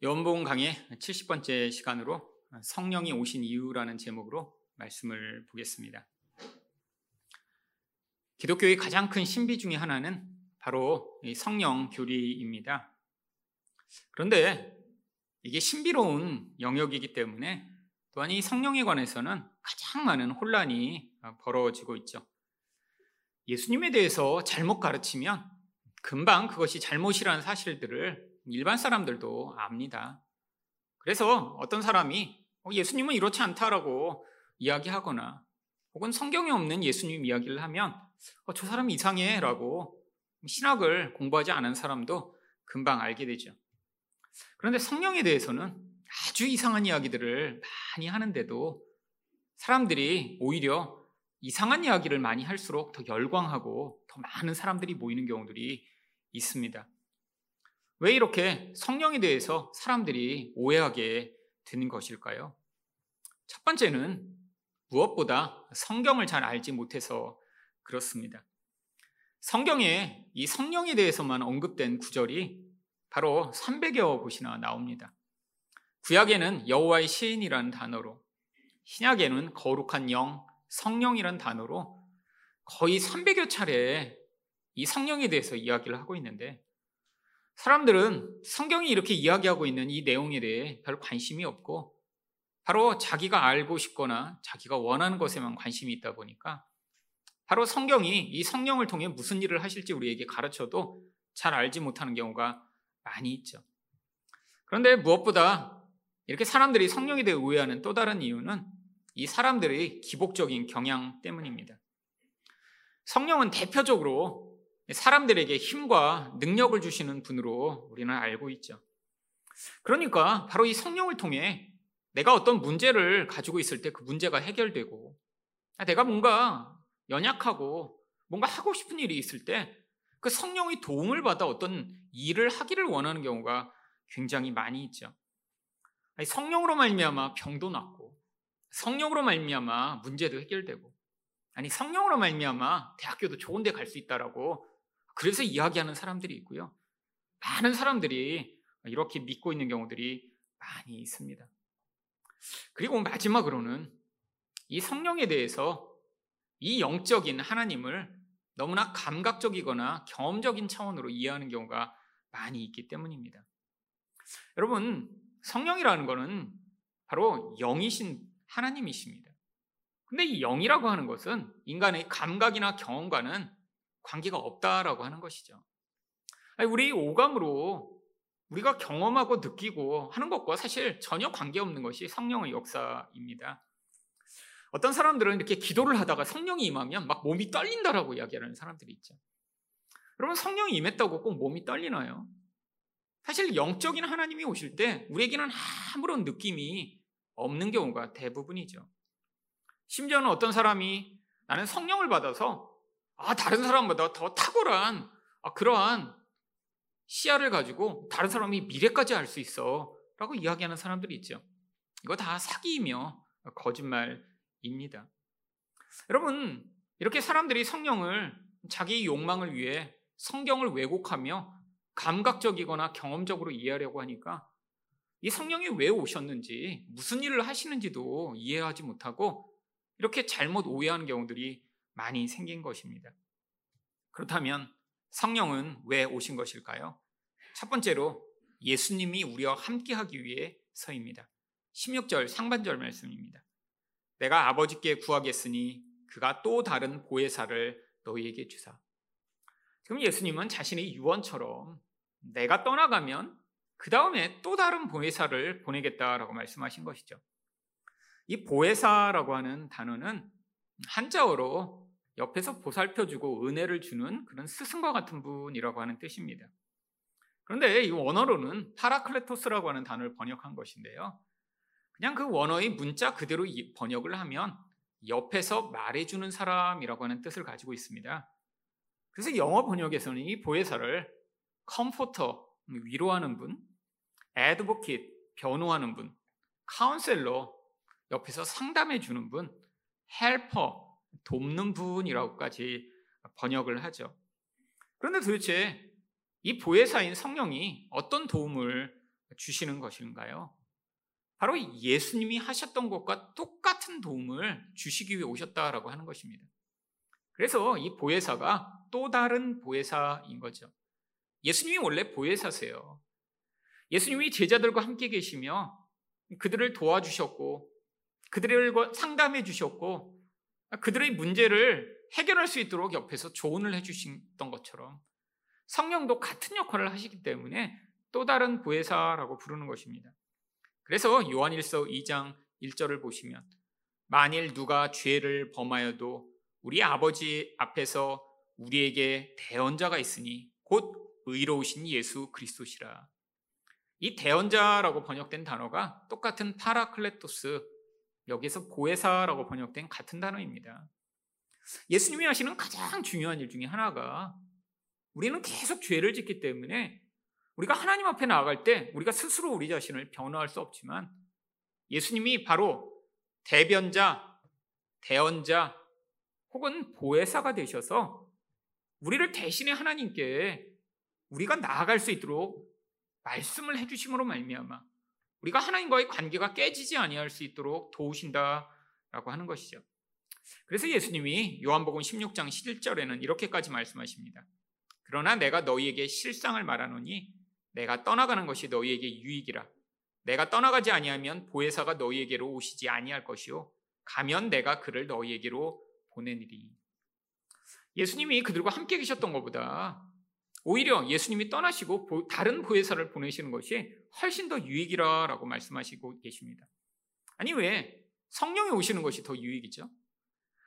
연봉 강의 70번째 시간으로 성령이 오신 이유라는 제목으로 말씀을 보겠습니다. 기독교의 가장 큰 신비 중의 하나는 바로 성령 교리입니다. 그런데 이게 신비로운 영역이기 때문에 또한 이 성령에 관해서는 가장 많은 혼란이 벌어지고 있죠. 예수님에 대해서 잘못 가르치면 금방 그것이 잘못이라는 사실들을 일반 사람들도 압니다. 그래서 어떤 사람이 어, 예수님은 이렇지 않다라고 이야기하거나 혹은 성경에 없는 예수님 이야기를 하면 어, 저 사람이 이상해 라고 신학을 공부하지 않은 사람도 금방 알게 되죠. 그런데 성령에 대해서는 아주 이상한 이야기들을 많이 하는데도 사람들이 오히려 이상한 이야기를 많이 할수록 더 열광하고 더 많은 사람들이 모이는 경우들이 있습니다. 왜 이렇게 성령에 대해서 사람들이 오해하게 되는 것일까요? 첫 번째는 무엇보다 성경을 잘 알지 못해서 그렇습니다. 성경에 이 성령에 대해서만 언급된 구절이 바로 300여 곳이나 나옵니다. 구약에는 여호와의 시인이라는 단어로, 신약에는 거룩한 영, 성령이라는 단어로 거의 300여 차례 이 성령에 대해서 이야기를 하고 있는데 사람들은 성경이 이렇게 이야기하고 있는 이 내용에 대해 별 관심이 없고 바로 자기가 알고 싶거나 자기가 원하는 것에만 관심이 있다 보니까 바로 성경이 이 성령을 통해 무슨 일을 하실지 우리에게 가르쳐도 잘 알지 못하는 경우가 많이 있죠. 그런데 무엇보다 이렇게 사람들이 성령에 대해 오해하는 또 다른 이유는 이 사람들의 기복적인 경향 때문입니다. 성령은 대표적으로 사람들에게 힘과 능력을 주시는 분으로 우리는 알고 있죠. 그러니까 바로 이 성령을 통해 내가 어떤 문제를 가지고 있을 때 그 문제가 해결되고 아, 내가 뭔가 연약하고 뭔가 하고 싶은 일이 있을 때 그 성령의 도움을 받아 어떤 일을 하기를 원하는 경우가 굉장히 많이 있죠. 성령으로 말미암아 병도 낫고 성령으로 말미암아 문제도 해결되고 아니 성령으로 말미암아 대학교도 좋은 데 갈 수 있다라고 그래서 이야기하는 사람들이 있고요. 많은 사람들이 이렇게 믿고 있는 경우들이 많이 있습니다. 그리고 마지막으로는 이 성령에 대해서 이 영적인 하나님을 너무나 감각적이거나 경험적인 차원으로 이해하는 경우가 많이 있기 때문입니다. 여러분, 성령이라는 것은 바로 영이신 하나님이십니다. 근데 이 영이라고 하는 것은 인간의 감각이나 경험과는 관계가 없다라고 하는 것이죠. 우리 오감으로 우리가 경험하고 느끼고 하는 것과 사실 전혀 관계없는 것이 성령의 역사입니다. 어떤 사람들은 이렇게 기도를 하다가 성령이 임하면 막 몸이 떨린다라고 이야기하는 사람들이 있죠. 여러분 성령이 임했다고 꼭 몸이 떨리나요? 사실 영적인 하나님이 오실 때 우리에게는 아무런 느낌이 없는 경우가 대부분이죠. 심지어는 어떤 사람이 나는 성령을 받아서 아, 다른 사람보다 더 탁월한 아, 그러한 시야를 가지고 다른 사람이 미래까지 알 수 있어. 라고 이야기하는 사람들이 있죠. 이거 다 사기이며 거짓말입니다. 여러분, 이렇게 사람들이 성령을 자기 욕망을 위해 성경을 왜곡하며 감각적이거나 경험적으로 이해하려고 하니까 이 성령이 왜 오셨는지, 무슨 일을 하시는지도 이해하지 못하고 이렇게 잘못 오해하는 경우들이 많이 생긴 것입니다. 그렇다면 성령은 왜 오신 것일까요? 첫 번째로 예수님이 우리와 함께 하기 위해 서입니다. 16절 상반절 말씀입니다. 내가 아버지께 구하겠으니 그가 또 다른 보혜사를 너희에게 주사. 지금 예수님은 자신의 유언처럼 내가 떠나가면 그 다음에 또 다른 보혜사를 보내겠다라고 말씀하신 것이죠. 이 보혜사라고 하는 단어는 한자어로 옆에서 보살펴주고 은혜를 주는 그런 스승과 같은 분이라고 하는 뜻입니다. 그런데 이 원어로는 파라클레토스라고 하는 단어를 번역한 것인데요. 그냥 그 원어의 문자 그대로 번역을 하면 옆에서 말해주는 사람이라고 하는 뜻을 가지고 있습니다. 그래서 영어 번역에서는 이 보혜사를 Comforter, 위로하는 분, Advocate, 변호하는 분, Counselor, 옆에서 상담해 주는 분, Helper, 돕는 분이라고까지 번역을 하죠. 그런데 도대체 이 보혜사인 성령이 어떤 도움을 주시는 것인가요? 바로 예수님이 하셨던 것과 똑같은 도움을 주시기 위해 오셨다라고 하는 것입니다. 그래서 이 보혜사가 또 다른 보혜사인 거죠. 예수님이 원래 보혜사세요. 예수님이 제자들과 함께 계시며 그들을 도와주셨고 그들과 상담해 주셨고 그들의 문제를 해결할 수 있도록 옆에서 조언을 해주셨던 것처럼 성령도 같은 역할을 하시기 때문에 또 다른 보혜사라고 부르는 것입니다. 그래서 요한일서 2장 1절을 보시면 만일 누가 죄를 범하여도 우리 아버지 앞에서 우리에게 대언자가 있으니 곧 의로우신 예수 그리스도시라. 이 대언자라고 번역된 단어가 똑같은 파라클레토스 여기서 보혜사라고 번역된 같은 단어입니다. 예수님이 하시는 가장 중요한 일 중에 하나가 우리는 계속 죄를 짓기 때문에 우리가 하나님 앞에 나아갈 때 우리가 스스로 우리 자신을 변화할 수 없지만 예수님이 바로 대변자, 대언자 혹은 보혜사가 되셔서 우리를 대신해 하나님께 우리가 나아갈 수 있도록 말씀을 해주심으로 말미암아 우리가 하나님과의 관계가 깨지지 아니할 수 있도록 도우신다라고 하는 것이죠. 그래서 예수님이 요한복음 16장 11절에는 이렇게까지 말씀하십니다. 그러나 내가 너희에게 실상을 말하노니 내가 떠나가는 것이 너희에게 유익이라. 내가 떠나가지 아니하면 보혜사가 너희에게로 오시지 아니할 것이요 가면 내가 그를 너희에게로 보내니리. 예수님이 그들과 함께 계셨던 것보다 오히려 예수님이 떠나시고 다른 보혜사를 보내시는 것이 훨씬 더 유익이라라고 말씀하시고 계십니다. 아니 왜 성령이 오시는 것이 더 유익이죠?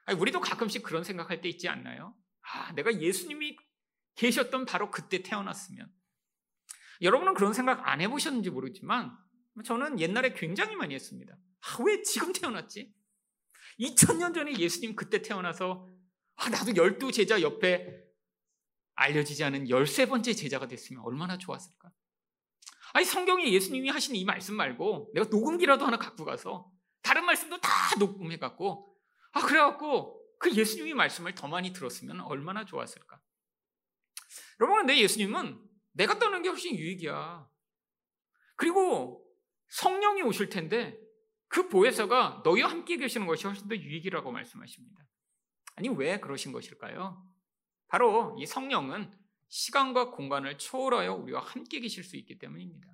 아니, 우리도 가끔씩 그런 생각할 때 있지 않나요? 아, 내가 예수님이 계셨던 바로 그때 태어났으면 여러분은 그런 생각 안 해보셨는지 모르지만 저는 옛날에 굉장히 많이 했습니다. 아, 왜 지금 태어났지? 2000년 전에 예수님 그때 태어나서 아, 나도 열두 제자 옆에 알려지지 않은 열세 번째 제자가 됐으면 얼마나 좋았을까? 아니, 성경에 예수님이 하신 이 말씀 말고 내가 녹음기라도 하나 갖고 가서 다른 말씀도 다 녹음해 갖고 아, 그래갖고 그 예수님이 말씀을 더 많이 들었으면 얼마나 좋았을까? 여러분, 근데 예수님은 내가 떠는 게 훨씬 유익이야. 그리고 성령이 오실 텐데 그 보혜사가 너희와 함께 계시는 것이 훨씬 더 유익이라고 말씀하십니다. 아니, 왜 그러신 것일까요? 바로 이 성령은 시간과 공간을 초월하여 우리와 함께 계실 수 있기 때문입니다.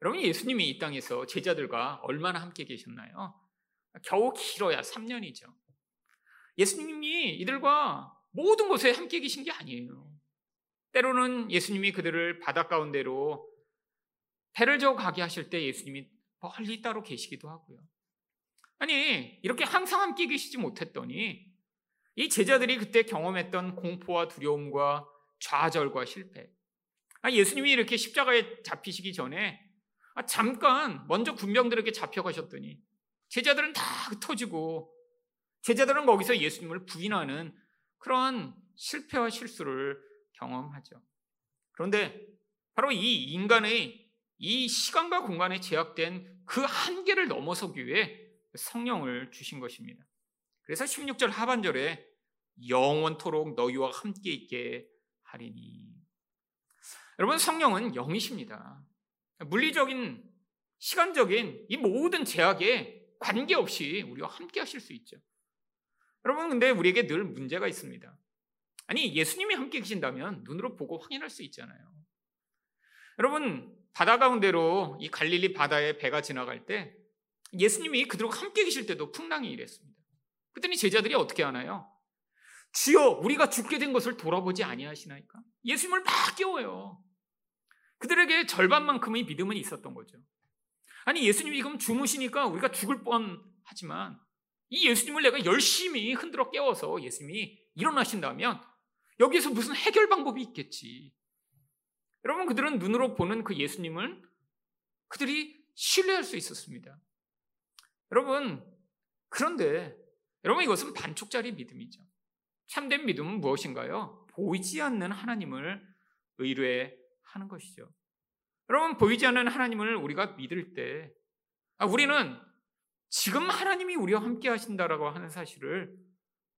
여러분, 예수님이 이 땅에서 제자들과 얼마나 함께 계셨나요? 겨우 길어야 3년이죠. 예수님이 이들과 모든 곳에 함께 계신 게 아니에요. 때로는 예수님이 그들을 바닷 가운데로 배를 저 가게 하실 때 예수님이 멀리 따로 계시기도 하고요. 아니, 이렇게 항상 함께 계시지 못했더니 이 제자들이 그때 경험했던 공포와 두려움과 좌절과 실패. 아, 예수님이 이렇게 십자가에 잡히시기 전에 아, 잠깐 먼저 군병들에게 잡혀가셨더니 제자들은 다 흩어지고 제자들은 거기서 예수님을 부인하는 그런 실패와 실수를 경험하죠. 그런데 바로 이 인간의 이 시간과 공간에 제약된 그 한계를 넘어서기 위해 성령을 주신 것입니다. 그래서 16절 하반절에 영원토록 너희와 함께 있게 하리니. 여러분, 성령은 영이십니다. 물리적인, 시간적인 이 모든 제약에 관계없이 우리와 함께 하실 수 있죠. 여러분, 근데 우리에게 늘 문제가 있습니다. 아니, 예수님이 함께 계신다면 눈으로 보고 확인할 수 있잖아요. 여러분, 바다 가운데로 이 갈릴리 바다에 배가 지나갈 때 예수님이 그들과 함께 계실 때도 풍랑이 일했습니다. 그랬더니 제자들이 어떻게 하나요? 주여, 우리가 죽게 된 것을 돌아보지 아니하시나이까? 예수님을 막 깨워요. 그들에게 절반만큼의 믿음은 있었던 거죠. 아니, 예수님이 그럼 주무시니까 우리가 죽을 뻔 하지만 이 예수님을 내가 열심히 흔들어 깨워서 예수님이 일어나신다면 여기서 무슨 해결 방법이 있겠지. 여러분, 그들은 눈으로 보는 그 예수님을 그들이 신뢰할 수 있었습니다. 여러분, 그런데 여러분 이것은 반쪽짜리 믿음이죠. 참된 믿음은 무엇인가요? 보이지 않는 하나님을 의뢰하는 것이죠. 여러분, 보이지 않는 하나님을 우리가 믿을 때, 아, 우리는 지금 하나님이 우리와 함께 하신다라고 하는 사실을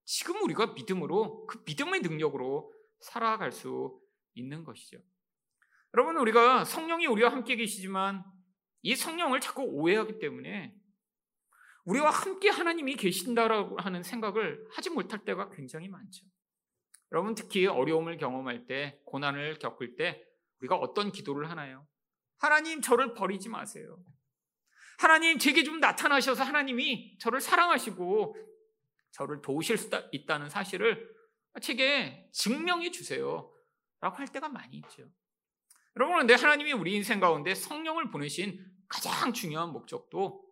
지금 우리가 믿음으로, 그 믿음의 능력으로 살아갈 수 있는 것이죠. 여러분 우리가 성령이 우리와 함께 계시지만 이 성령을 자꾸 오해하기 때문에 우리와 함께 하나님이 계신다라고 하는 생각을 하지 못할 때가 굉장히 많죠. 여러분 특히 어려움을 경험할 때, 고난을 겪을 때 우리가 어떤 기도를 하나요? 하나님 저를 버리지 마세요. 하나님 제게 좀 나타나셔서 하나님이 저를 사랑하시고 저를 도우실 수 있다는 사실을 제게 증명해 주세요. 라고 할 때가 많이 있죠. 여러분, 그런데 하나님이 우리 인생 가운데 성령을 보내신 가장 중요한 목적도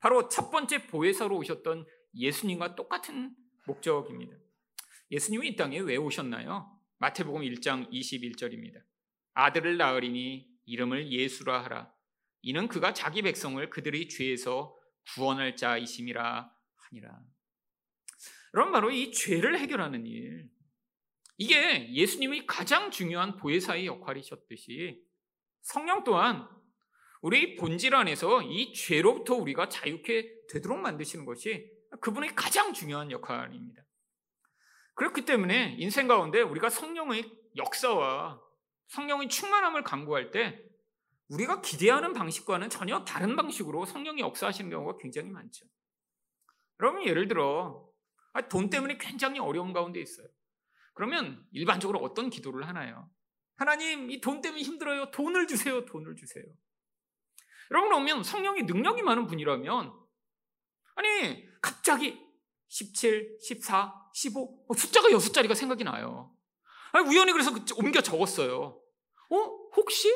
바로 첫 번째 보혜사로 오셨던 예수님과 똑같은 목적입니다. 예수님이 이 땅에 왜 오셨나요? 마태복음 1장 21절입니다. 아들을 낳으리니 이름을 예수라 하라. 이는 그가 자기 백성을 그들의 죄에서 구원할 자이심이라 하니라. 그럼 바로 이 죄를 해결하는 일. 이게 예수님의 가장 중요한 보혜사의 역할이셨듯이 성령 또한 우리 본질 안에서 이 죄로부터 우리가 자유케 되도록 만드시는 것이 그분의 가장 중요한 역할입니다. 그렇기 때문에 인생 가운데 우리가 성령의 역사와 성령의 충만함을 강구할 때 우리가 기대하는 방식과는 전혀 다른 방식으로 성령이 역사하시는 경우가 굉장히 많죠. 여러분 예를 들어 아, 돈 때문에 굉장히 어려운 가운데 있어요. 그러면 일반적으로 어떤 기도를 하나요? 하나님 이 돈 때문에 힘들어요. 돈을 주세요. 돈을 주세요. 여러분 그러면 성령이 능력이 많은 분이라면 아니 갑자기 17, 14, 15 숫자가 6자리가 생각이 나요. 아니, 우연히 그래서 그 옮겨 적었어요. 어? 혹시?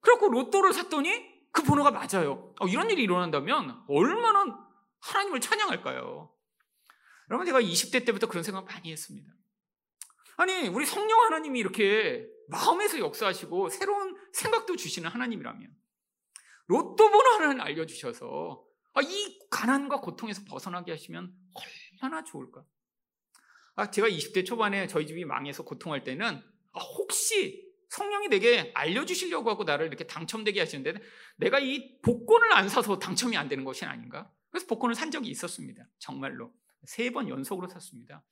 그래갖고 로또를 샀더니 그 번호가 맞아요. 어, 이런 일이 일어난다면 얼마나 하나님을 찬양할까요? 여러분 제가 20대 때부터 그런 생각 많이 했습니다. 아니 우리 성령 하나님이 이렇게 마음에서 역사하시고 새로운 생각도 주시는 하나님이라면 로또 번호 하나를 알려주셔서 아, 이 가난과 고통에서 벗어나게 하시면 얼마나 좋을까? 아, 제가 20대 초반에 저희 집이 망해서 고통할 때는 아, 혹시 성령이 내게 알려주시려고 하고 나를 이렇게 당첨되게 하시는데 내가 이 복권을 안 사서 당첨이 안 되는 것이 아닌가? 그래서 복권을 산 적이 있었습니다. 정말로. 세 번 연속으로 샀습니다.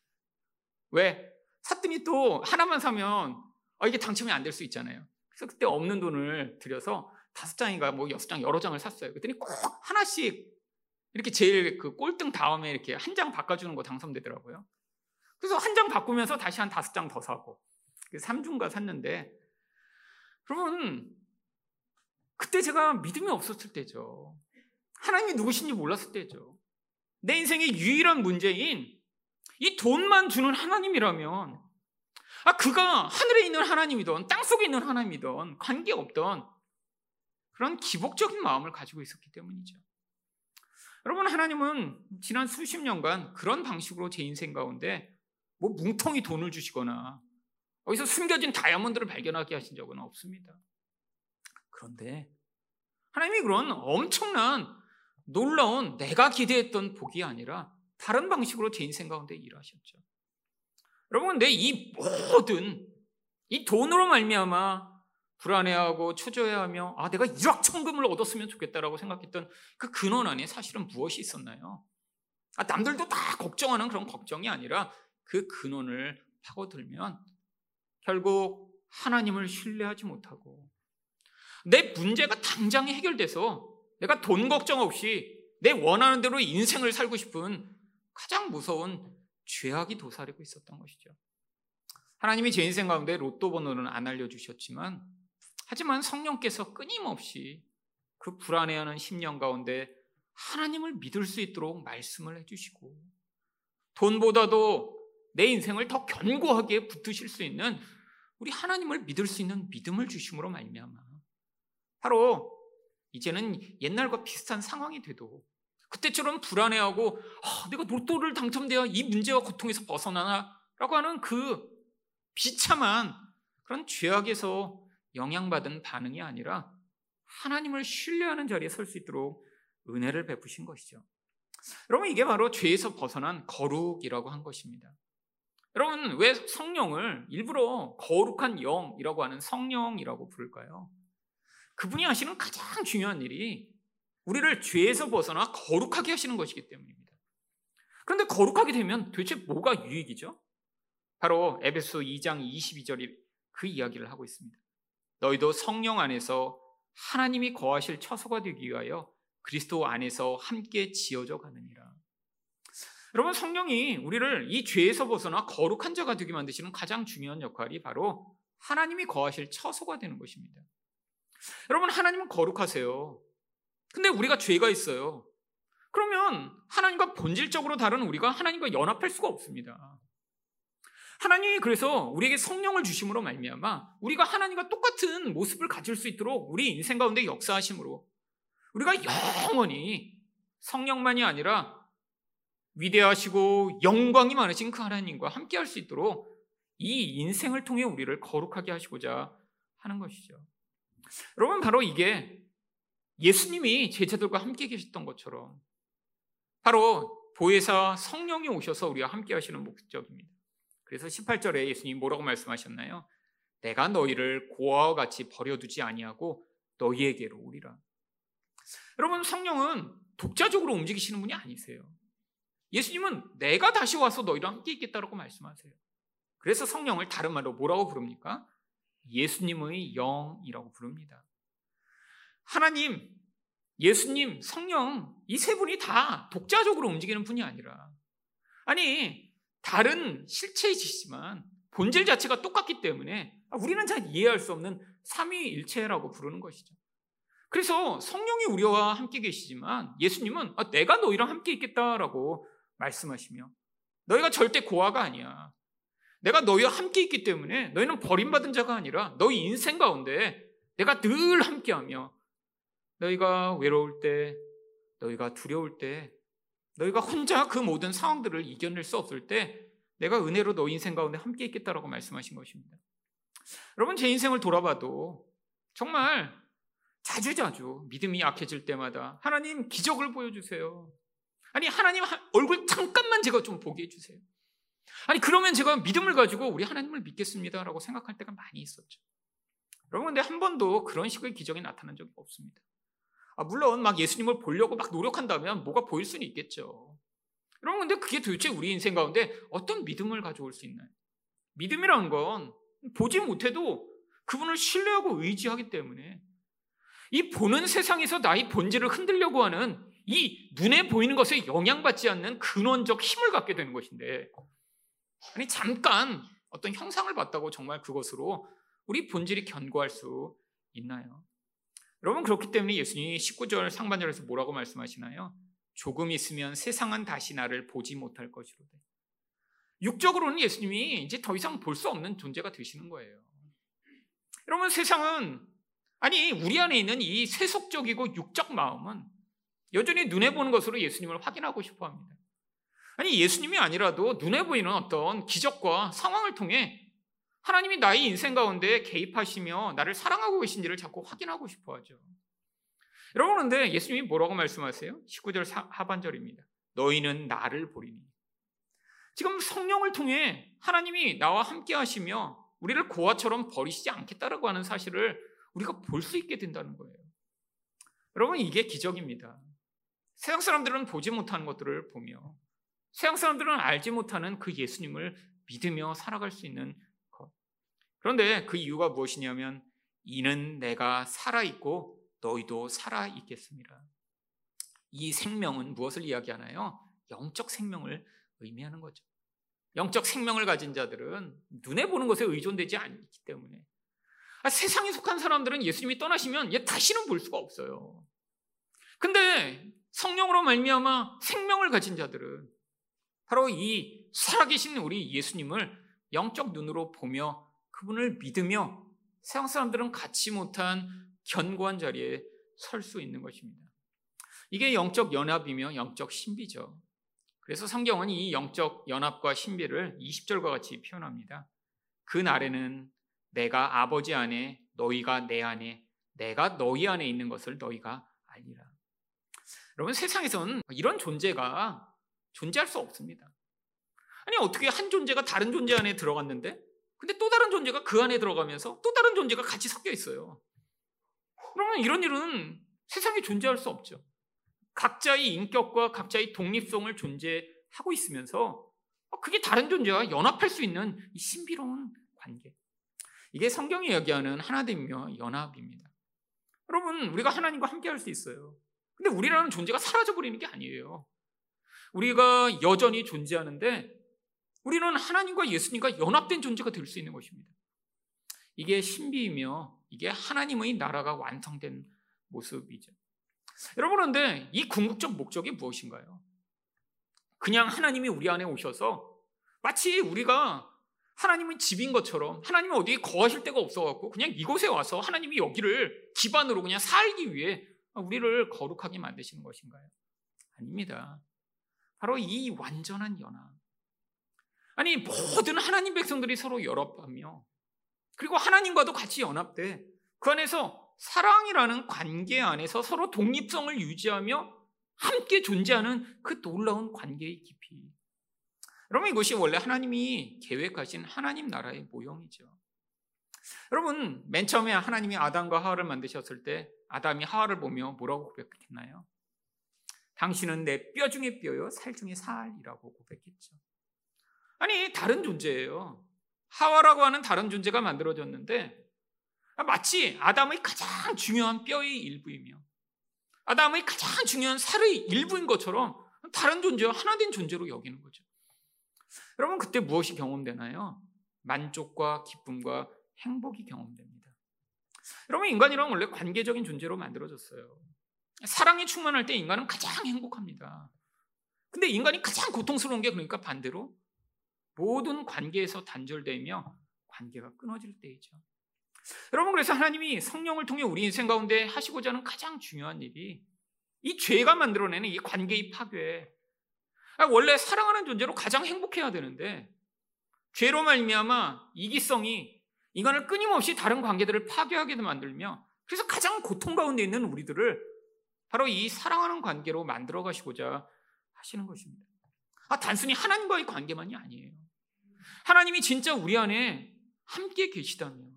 왜? 샀더니 또 하나만 사면 아, 이게 당첨이 안 될 수 있잖아요. 그래서 그때 없는 돈을 들여서 다섯 장인가 뭐 여섯 장 여러 장을 샀어요. 그랬더니 꼭 하나씩 이렇게 제일 그 꼴등 다음에 이렇게 한 장 바꿔주는 거 당첨되더라고요. 그래서 한 장 바꾸면서 다시 한 다섯 장 더 사고 3중가 샀는데 그러면 그때 제가 믿음이 없었을 때죠. 하나님이 누구신지 몰랐을 때죠. 내 인생의 유일한 문제인 이 돈만 주는 하나님이라면 아 그가 하늘에 있는 하나님이든 땅 속에 있는 하나님이든 관계없던 그런 기복적인 마음을 가지고 있었기 때문이죠. 여러분 하나님은 지난 수십 년간 그런 방식으로 제 인생 가운데 뭐 뭉텅이 돈을 주시거나 어디서 숨겨진 다이아몬드를 발견하게 하신 적은 없습니다. 그런데 하나님이 그런 엄청난 놀라운 내가 기대했던 복이 아니라 다른 방식으로 제 인생 가운데 일하셨죠. 여러분, 근데 이 모든 이 돈으로 말미암아 불안해하고 초조해하며 아 내가 1억 천금을 얻었으면 좋겠다라고 생각했던 그 근원 안에 사실은 무엇이 있었나요? 아, 남들도 다 걱정하는 그런 걱정이 아니라 그 근원을 파고들면 결국 하나님을 신뢰하지 못하고 내 문제가 당장에 해결돼서 내가 돈 걱정 없이 내 원하는 대로 인생을 살고 싶은 가장 무서운 죄악이 도사리고 있었던 것이죠. 하나님이 제 인생 가운데 로또 번호는 안 알려주셨지만, 하지만 성령께서 끊임없이 그 불안해하는 심령 가운데 하나님을 믿을 수 있도록 말씀을 해주시고, 돈보다도 내 인생을 더 견고하게 붙으실 수 있는 우리 하나님을 믿을 수 있는 믿음을 주심으로 말미암아. 바로 이제는 옛날과 비슷한 상황이 돼도 그때처럼 불안해하고 아, 내가 로또를 당첨돼야 이 문제와 고통에서 벗어나나라고 하는 그 비참한 그런 죄악에서 영향받은 반응이 아니라 하나님을 신뢰하는 자리에 설 수 있도록 은혜를 베푸신 것이죠. 여러분 이게 바로 죄에서 벗어난 거룩이라고 한 것입니다. 여러분 왜 성령을 일부러 거룩한 영이라고 하는 성령이라고 부를까요? 그분이 하시는 가장 중요한 일이 우리를 죄에서 벗어나 거룩하게 하시는 것이기 때문입니다. 그런데 거룩하게 되면 도대체 뭐가 유익이죠? 바로 에베소 2장 22절이 그 이야기를 하고 있습니다. 너희도 성령 안에서 하나님이 거하실 처소가 되기 위하여 그리스도 안에서 함께 지어져 가느니라. 여러분 성령이 우리를 이 죄에서 벗어나 거룩한 자가 되게 만드시는 가장 중요한 역할이 바로 하나님이 거하실 처소가 되는 것입니다. 여러분 하나님은 거룩하세요. 근데 우리가 죄가 있어요. 그러면 하나님과 본질적으로 다른 우리가 하나님과 연합할 수가 없습니다. 하나님이 그래서 우리에게 성령을 주심으로 말미암아 우리가 하나님과 똑같은 모습을 가질 수 있도록 우리 인생 가운데 역사하심으로 우리가 영원히 성령만이 아니라 위대하시고 영광이 많으신 그 하나님과 함께 할 수 있도록 이 인생을 통해 우리를 거룩하게 하시고자 하는 것이죠. 여러분 바로 이게 예수님이 제자들과 함께 계셨던 것처럼 바로 보혜사 성령이 오셔서 우리와 함께 하시는 목적입니다. 그래서 18절에 예수님이 뭐라고 말씀하셨나요? 내가 너희를 고아와 같이 버려두지 아니하고 너희에게로 오리라. 여러분 성령은 독자적으로 움직이시는 분이 아니세요. 예수님은 내가 다시 와서 너희랑 함께 있겠다라고 말씀하세요. 그래서 성령을 다른 말로 뭐라고 부릅니까? 예수님의 영이라고 부릅니다. 하나님, 예수님, 성령 이 세 분이 다 독자적으로 움직이는 분이 아니라 아니 다른 실체이시지만 본질 자체가 똑같기 때문에 우리는 잘 이해할 수 없는 삼위일체라고 부르는 것이죠. 그래서 성령이 우리와 함께 계시지만 예수님은 아, 내가 너희랑 함께 있겠다라고 말씀하시며 너희가 절대 고아가 아니야. 내가 너희와 함께 있기 때문에 너희는 버림받은 자가 아니라 너희 인생 가운데 내가 늘 함께하며 너희가 외로울 때, 너희가 두려울 때, 너희가 혼자 그 모든 상황들을 이겨낼 수 없을 때 내가 은혜로 너희 인생 가운데 함께 있겠다라고 말씀하신 것입니다. 여러분 제 인생을 돌아봐도 정말 자주자주 믿음이 약해질 때마다 하나님 기적을 보여주세요. 아니 하나님 얼굴 잠깐만 제가 좀 보게 해주세요. 아니 그러면 제가 믿음을 가지고 우리 하나님을 믿겠습니다라고 생각할 때가 많이 있었죠. 여러분 근데 한 번도 그런 식의 기적이 나타난 적이 없습니다. 아, 물론 막 예수님을 보려고 막 노력한다면 뭐가 보일 수는 있겠죠. 여러분 근데 그게 도대체 우리 인생 가운데 어떤 믿음을 가져올 수 있나요? 믿음이란 건 보지 못해도 그분을 신뢰하고 의지하기 때문에 이 보는 세상에서 나의 본질을 흔들려고 하는 이 눈에 보이는 것에 영향받지 않는 근원적 힘을 갖게 되는 것인데 아니 잠깐 어떤 형상을 봤다고 정말 그것으로 우리 본질이 견고할 수 있나요? 여러분 그렇기 때문에 예수님이 19절 상반절에서 뭐라고 말씀하시나요? 조금 있으면 세상은 다시 나를 보지 못할 것이로되 육적으로는 예수님이 이제 더 이상 볼 수 없는 존재가 되시는 거예요. 여러분 세상은 아니 우리 안에 있는 이 세속적이고 육적 마음은 여전히 눈에 보는 것으로 예수님을 확인하고 싶어 합니다. 아니, 예수님이 아니라도 눈에 보이는 어떤 기적과 상황을 통해 하나님이 나의 인생 가운데 개입하시며 나를 사랑하고 계신지를 자꾸 확인하고 싶어 하죠. 여러분, 그런데 예수님이 뭐라고 말씀하세요? 19절 하반절입니다. 너희는 나를 보리니. 지금 성령을 통해 하나님이 나와 함께 하시며 우리를 고아처럼 버리시지 않겠다라고 하는 사실을 우리가 볼 수 있게 된다는 거예요. 여러분, 이게 기적입니다. 세상 사람들은 보지 못하는 것들을 보며 세상 사람들은 알지 못하는 그 예수님을 믿으며 살아갈 수 있는 것. 그런데 그 이유가 무엇이냐면 이는 내가 살아있고 너희도 살아있겠습니다. 이 생명은 무엇을 이야기하나요? 영적 생명을 의미하는 거죠. 영적 생명을 가진 자들은 눈에 보는 것에 의존되지 않기 때문에 아, 세상에 속한 사람들은 예수님이 떠나시면 얘 다시는 볼 수가 없어요. 근데 성령으로 말미암아 생명을 가진 자들은 바로 이 살아계신 우리 예수님을 영적 눈으로 보며 그분을 믿으며 세상 사람들은 갖지 못한 견고한 자리에 설 수 있는 것입니다. 이게 영적 연합이며 영적 신비죠. 그래서 성경은 이 영적 연합과 신비를 20절과 같이 표현합니다. 그 날에는 내가 아버지 안에 너희가 내 안에 내가 너희 안에 있는 것을 너희가 알리라. 여러분 세상에선 이런 존재가 존재할 수 없습니다. 아니 어떻게 한 존재가 다른 존재 안에 들어갔는데 근데 또 다른 존재가 그 안에 들어가면서 또 다른 존재가 같이 섞여 있어요. 그러면 이런 일은 세상에 존재할 수 없죠. 각자의 인격과 각자의 독립성을 존재하고 있으면서 그게 다른 존재와 연합할 수 있는 신비로운 관계. 이게 성경이 이야기하는 하나됨이며 연합입니다. 여러분, 우리가 하나님과 함께 할 수 있어요. 근데 우리라는 존재가 사라져 버리는 게 아니에요. 우리가 여전히 존재하는데 우리는 하나님과 예수님과 연합된 존재가 될 수 있는 것입니다. 이게 신비이며 이게 하나님의 나라가 완성된 모습이죠. 여러분, 그런데 이 궁극적 목적이 무엇인가요? 그냥 하나님이 우리 안에 오셔서 마치 우리가 하나님은 집인 것처럼 하나님은 어디에 거하실 데가 없어갖고 그냥 이곳에 와서 하나님이 여기를 기반으로 그냥 살기 위해 우리를 거룩하게 만드시는 것인가요? 아닙니다. 바로 이 완전한 연합. 아니, 모든 하나님 백성들이 서로 연합하며 그리고 하나님과도 같이 연합돼 그 안에서 사랑이라는 관계 안에서 서로 독립성을 유지하며 함께 존재하는 그 놀라운 관계의 깊이. 여러분 이것이 원래 하나님이 계획하신 하나님 나라의 모형이죠. 여러분 맨 처음에 하나님이 아담과 하와를 만드셨을 때 아담이 하와를 보며 뭐라고 고백했나요? 당신은 내 뼈 중에 뼈요 살 중에 살이라고 고백했죠. 아니 다른 존재예요. 하와라고 하는 다른 존재가 만들어졌는데 마치 아담의 가장 중요한 뼈의 일부이며 아담의 가장 중요한 살의 일부인 것처럼 다른 존재와 하나된 존재로 여기는 거죠. 여러분 그때 무엇이 경험되나요? 만족과 기쁨과 행복이 경험됩니다. 여러분 인간이란 원래 관계적인 존재로 만들어졌어요. 사랑이 충만할 때 인간은 가장 행복합니다. 근데 인간이 가장 고통스러운 게 그러니까 반대로 모든 관계에서 단절되며 관계가 끊어질 때이죠. 여러분 그래서 하나님이 성령을 통해 우리 인생 가운데 하시고자 하는 가장 중요한 일이 이 죄가 만들어내는 이 관계의 파괴. 아, 원래 사랑하는 존재로 가장 행복해야 되는데 죄로 말미암아 이기성이 인간을 끊임없이 다른 관계들을 파괴하게 만들며 그래서 가장 고통 가운데 있는 우리들을 바로 이 사랑하는 관계로 만들어 가시고자 하시는 것입니다. 아, 단순히 하나님과의 관계만이 아니에요. 하나님이 진짜 우리 안에 함께 계시다면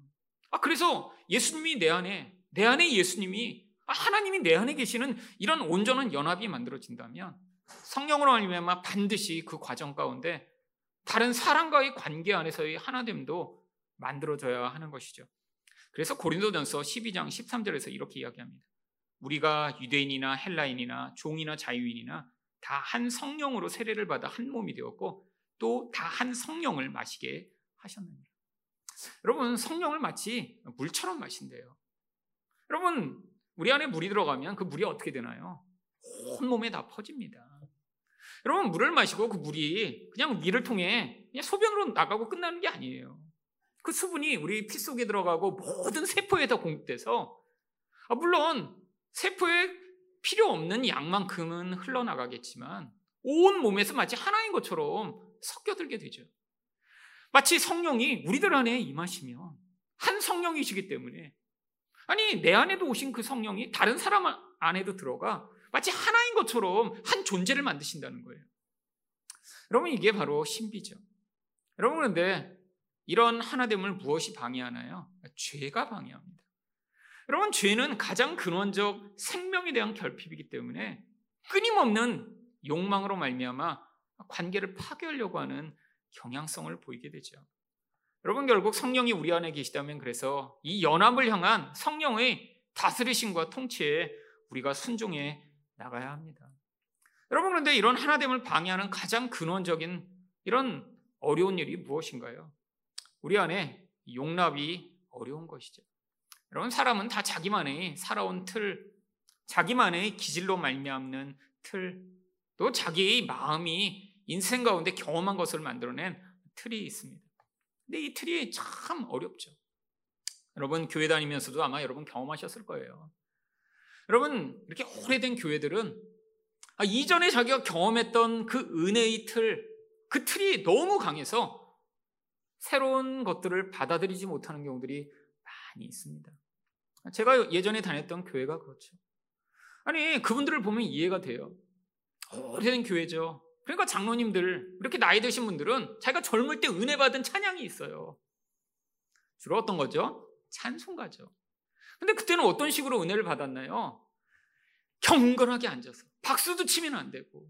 아, 그래서 예수님이 내 안에, 내 안에 예수님이, 아, 하나님이 내 안에 계시는 이런 온전한 연합이 만들어진다면 성령으로 말미암아 반드시 그 과정 가운데 다른 사람과의 관계 안에서의 하나됨도 만들어져야 하는 것이죠. 그래서 고린도전서 12장 13절에서 이렇게 이야기합니다. 우리가 유대인이나 헬라인이나 종이나 자유인이나 다 한 성령으로 세례를 받아 한 몸이 되었고 또 다 한 성령을 마시게 하셨느니라. 여러분 성령을 마치 물처럼 마신대요. 여러분 우리 안에 물이 들어가면 그 물이 어떻게 되나요? 온 몸에 다 퍼집니다. 여러분 물을 마시고 그 물이 그냥 위를 통해 그냥 소변으로 나가고 끝나는 게 아니에요. 그 수분이 우리 피 속에 들어가고 모든 세포에 다 공급돼서 아, 물론 세포에 필요 없는 양만큼은 흘러나가겠지만 온 몸에서 마치 하나인 것처럼 섞여들게 되죠. 마치 성령이 우리들 안에 임하시면 한 성령이시기 때문에 아니 내 안에도 오신 그 성령이 다른 사람 안에도 들어가 마치 하나인 것처럼 한 존재를 만드신다는 거예요. 여러분 이게 바로 신비죠. 여러분 그런데 이런 하나됨을 무엇이 방해하나요? 죄가 방해합니다. 여러분 죄는 가장 근원적 생명에 대한 결핍이기 때문에 끊임없는 욕망으로 말미암아 관계를 파괴하려고 하는 경향성을 보이게 되죠. 여러분 결국 성령이 우리 안에 계시다면 그래서 이 연합을 향한 성령의 다스리심과 통치에 우리가 순종해 나가야 합니다. 여러분 그런데 이런 하나됨을 방해하는 가장 근원적인 이런 어려운 일이 무엇인가요? 우리 안에 용납이 어려운 것이죠. 여러분 사람은 다 자기만의 살아온 틀, 자기만의 기질로 말미암는 틀, 또 자기의 마음이 인생 가운데 경험한 것을 만들어낸 틀이 있습니다. 근데 이 틀이 참 어렵죠. 여러분 교회 다니면서도 아마 여러분 경험하셨을 거예요. 여러분 이렇게 오래된 교회들은 아, 이전에 자기가 경험했던 그 은혜의 틀, 그 틀이 너무 강해서 새로운 것들을 받아들이지 못하는 경우들이 많이 있습니다. 제가 예전에 다녔던 교회가 그렇죠. 아니 그분들을 보면 이해가 돼요. 오래된 교회죠. 그러니까 장로님들, 이렇게 나이 드신 분들은 자기가 젊을 때 은혜 받은 찬양이 있어요. 주로 어떤 거죠? 찬송가죠. 근데 그때는 어떤 식으로 은혜를 받았나요? 경건하게 앉아서 박수도 치면 안 되고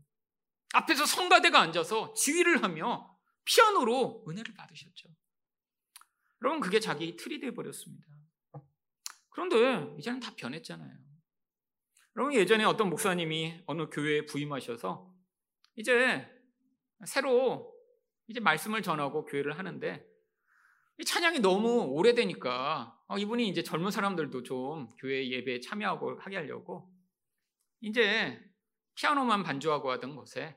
앞에서 성가대가 앉아서 지휘를 하며 피아노로 은혜를 받으셨죠. 여러분 그게 자기 틀이 돼 버렸습니다. 그런데 이제는 다 변했잖아요. 여러분 예전에 어떤 목사님이 어느 교회에 부임하셔서 이제 새로 이제 말씀을 전하고 교회를 하는데 이 찬양이 너무 오래되니까 어, 이분이 이제 젊은 사람들도 좀 교회 예배에 참여하고 하게 하려고 이제 피아노만 반주하고 하던 곳에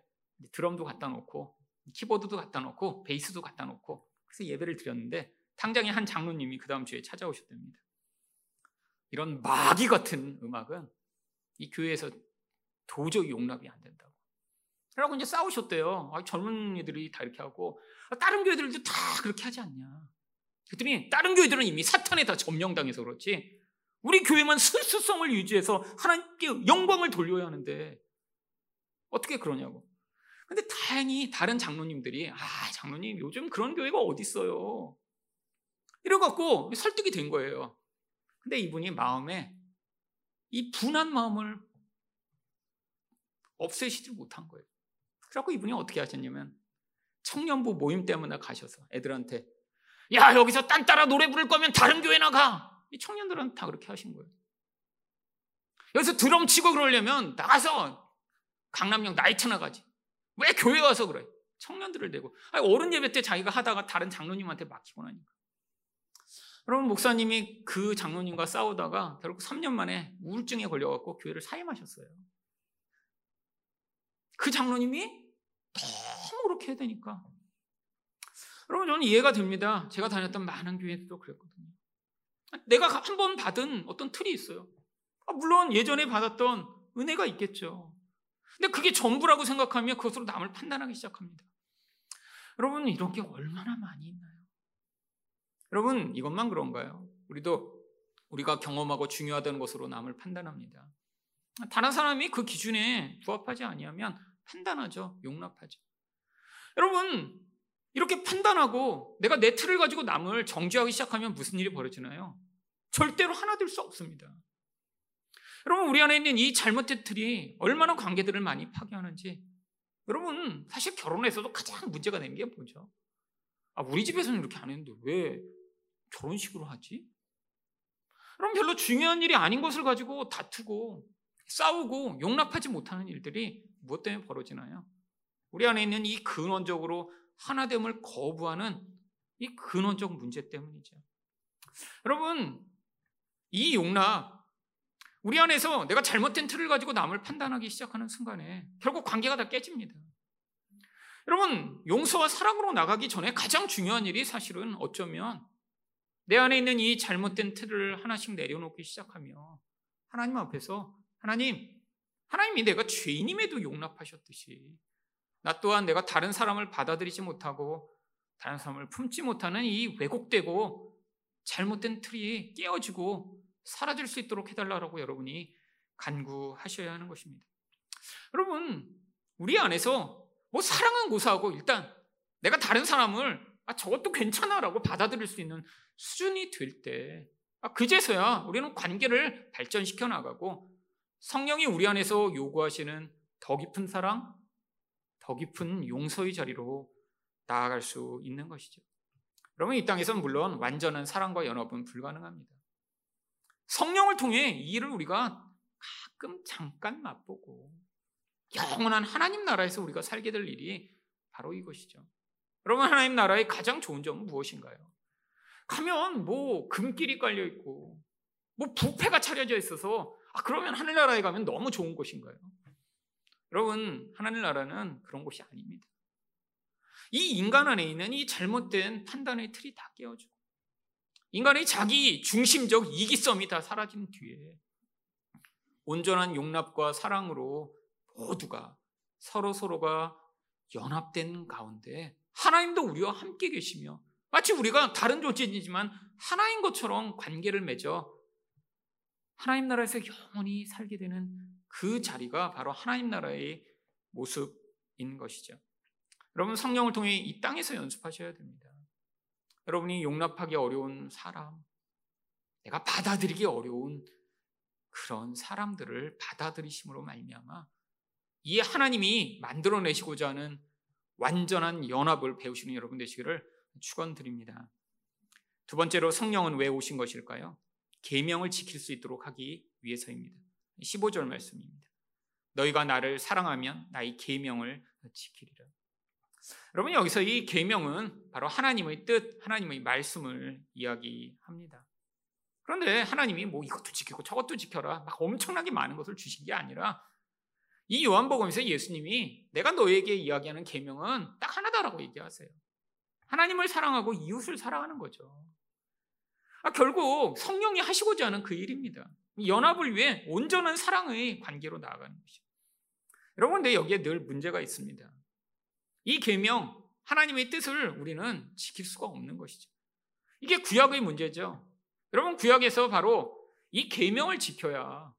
드럼도 갖다 놓고 키보드도 갖다 놓고 베이스도 갖다 놓고 그래서 예배를 드렸는데 당장에 한 장로님이 그 다음 주에 찾아오셨답니다. 이런 마귀 같은 음악은 이 교회에서 도저히 용납이 안 된다고. 그러고 이제 싸우셨대요. 아, 젊은 이들이 다 이렇게 하고 아, 다른 교회들도 다 그렇게 하지 않냐. 그랬더니 다른 교회들은 이미 사탄에 다 점령당해서 그렇지. 우리 교회만 순수성을 유지해서 하나님께 영광을 돌려야 하는데 어떻게 그러냐고. 근데 다행히 다른 장로님들이 아 장로님 요즘 그런 교회가 어디 있어요. 이래갖고 설득이 된 거예요. 근데 이분이 마음에 이 분한 마음을 없애시지 못한 거예요. 그래갖고 이분이 어떻게 하셨냐면 청년부 모임 때문에 가셔서 애들한테 야 여기서 딴 따라 노래 부를 거면 다른 교회 나 가. 이 청년들은 다 그렇게 하신 거예요. 여기서 드럼 치고 그러려면 나가서 강남역 나이트나 가지. 왜 교회 와서 그래? 청년들을 대고 아니, 어른 예배 때 자기가 하다가 다른 장로님한테 맡기고 나니까. 여러분 목사님이 그 장로님과 싸우다가 결국 3년 만에 우울증에 걸려갖고 교회를 사임하셨어요. 그 장로님이 너무 그렇게 해야 되니까. 여러분 저는 이해가 됩니다. 제가 다녔던 많은 교회도 그랬거든요. 내가 한 번 받은 어떤 틀이 있어요. 아, 물론 예전에 받았던 은혜가 있겠죠. 근데 그게 전부라고 생각하면 그것으로 남을 판단하기 시작합니다. 여러분 이런 게 얼마나 많이 있나요? 여러분 이것만 그런가요? 우리도 우리가 경험하고 중요하다는 것으로 남을 판단합니다. 다른 사람이 그 기준에 부합하지 아니하면 판단하죠. 용납하죠. 여러분 이렇게 판단하고 내가 내 틀을 가지고 남을 정죄하기 시작하면 무슨 일이 벌어지나요? 절대로 하나 될 수 없습니다. 여러분 우리 안에 있는 이 잘못된 틀이 얼마나 관계들을 많이 파괴하는지 여러분 사실 결혼에서도 가장 문제가 되는 게 뭐죠? 아, 우리 집에서는 이렇게 안 했는데 왜 저런 식으로 하지? 그럼 별로 중요한 일이 아닌 것을 가지고 다투고 싸우고 용납하지 못하는 일들이 무엇 때문에 벌어지나요? 우리 안에 있는 이 근원적으로 하나됨을 거부하는 이 근원적 문제 때문이죠. 여러분, 이 용납, 우리 안에서 내가 잘못된 틀을 가지고 남을 판단하기 시작하는 순간에 결국 관계가 다 깨집니다. 여러분, 용서와 사랑으로 나가기 전에 가장 중요한 일이 사실은 어쩌면 내 안에 있는 이 잘못된 틀을 하나씩 내려놓기 시작하며 하나님 앞에서 하나님, 하나님이 내가 죄인임에도 용납하셨듯이 나 또한 내가 다른 사람을 받아들이지 못하고 다른 사람을 품지 못하는 이 왜곡되고 잘못된 틀이 깨어지고 사라질 수 있도록 해달라고 여러분이 간구하셔야 하는 것입니다. 여러분, 우리 안에서 뭐 사랑은 고사하고 일단 내가 다른 사람을 아, 저것도 괜찮아라고 받아들일 수 있는 수준이 될 때, 아, 그제서야 우리는 관계를 발전시켜 나가고 성령이 우리 안에서 요구하시는 더 깊은 사랑, 더 깊은 용서의 자리로 나아갈 수 있는 것이죠. 여러분, 이 땅에서는 물론 완전한 사랑과 연합은 불가능합니다. 성령을 통해 이 일을 우리가 가끔 잠깐 맛보고 영원한 하나님 나라에서 우리가 살게 될 일이 바로 이것이죠. 여러분, 하나님 나라의 가장 좋은 점은 무엇인가요? 가면 뭐 금길이 깔려 있고 뭐 부패가 차려져 있어서 아, 그러면 하늘나라에 가면 너무 좋은 곳인가요? 여러분, 하늘나라는 그런 곳이 아닙니다. 이 인간 안에 있는 이 잘못된 판단의 틀이 다 깨어지고, 인간의 자기 중심적 이기성이 다 사라진 뒤에, 온전한 용납과 사랑으로 모두가 서로 서로가 연합된 가운데 하나님도 우리와 함께 계시며 마치 우리가 다른 존재이지만 하나인 것처럼 관계를 맺어 하나님 나라에서 영원히 살게 되는 그 자리가 바로 하나님 나라의 모습인 것이죠. 여러분 성령을 통해 이 땅에서 연습하셔야 됩니다. 여러분이 용납하기 어려운 사람, 내가 받아들이기 어려운 그런 사람들을 받아들이심으로 말미암아 이 하나님이 만들어내시고자 하는 완전한 연합을 배우시는 여러분 되시기를 축원드립니다. 두 번째로 성령은 왜 오신 것일까요? 계명을 지킬 수 있도록 하기 위해서입니다. 15절 말씀입니다. 너희가 나를 사랑하면 나의 계명을 지키리라. 여러분 여기서 이 계명은 바로 하나님의 뜻, 하나님의 말씀을 이야기합니다. 그런데 하나님이 뭐 이것도 지키고 저것도 지켜라 막 엄청나게 많은 것을 주신 게 아니라 이 요한복음에서 예수님이 내가 너에게 이야기하는 계명은 딱 하나다라고 얘기하세요. 하나님을 사랑하고 이웃을 사랑하는 거죠. 아, 결국 성령이 하시고자 하는 그 일입니다. 연합을 위해 온전한 사랑의 관계로 나아가는 것이죠. 여러분, 근데 여기에 늘 문제가 있습니다. 이 계명, 하나님의 뜻을 우리는 지킬 수가 없는 것이죠. 이게 구약의 문제죠. 여러분, 구약에서 바로 이 계명을 지켜야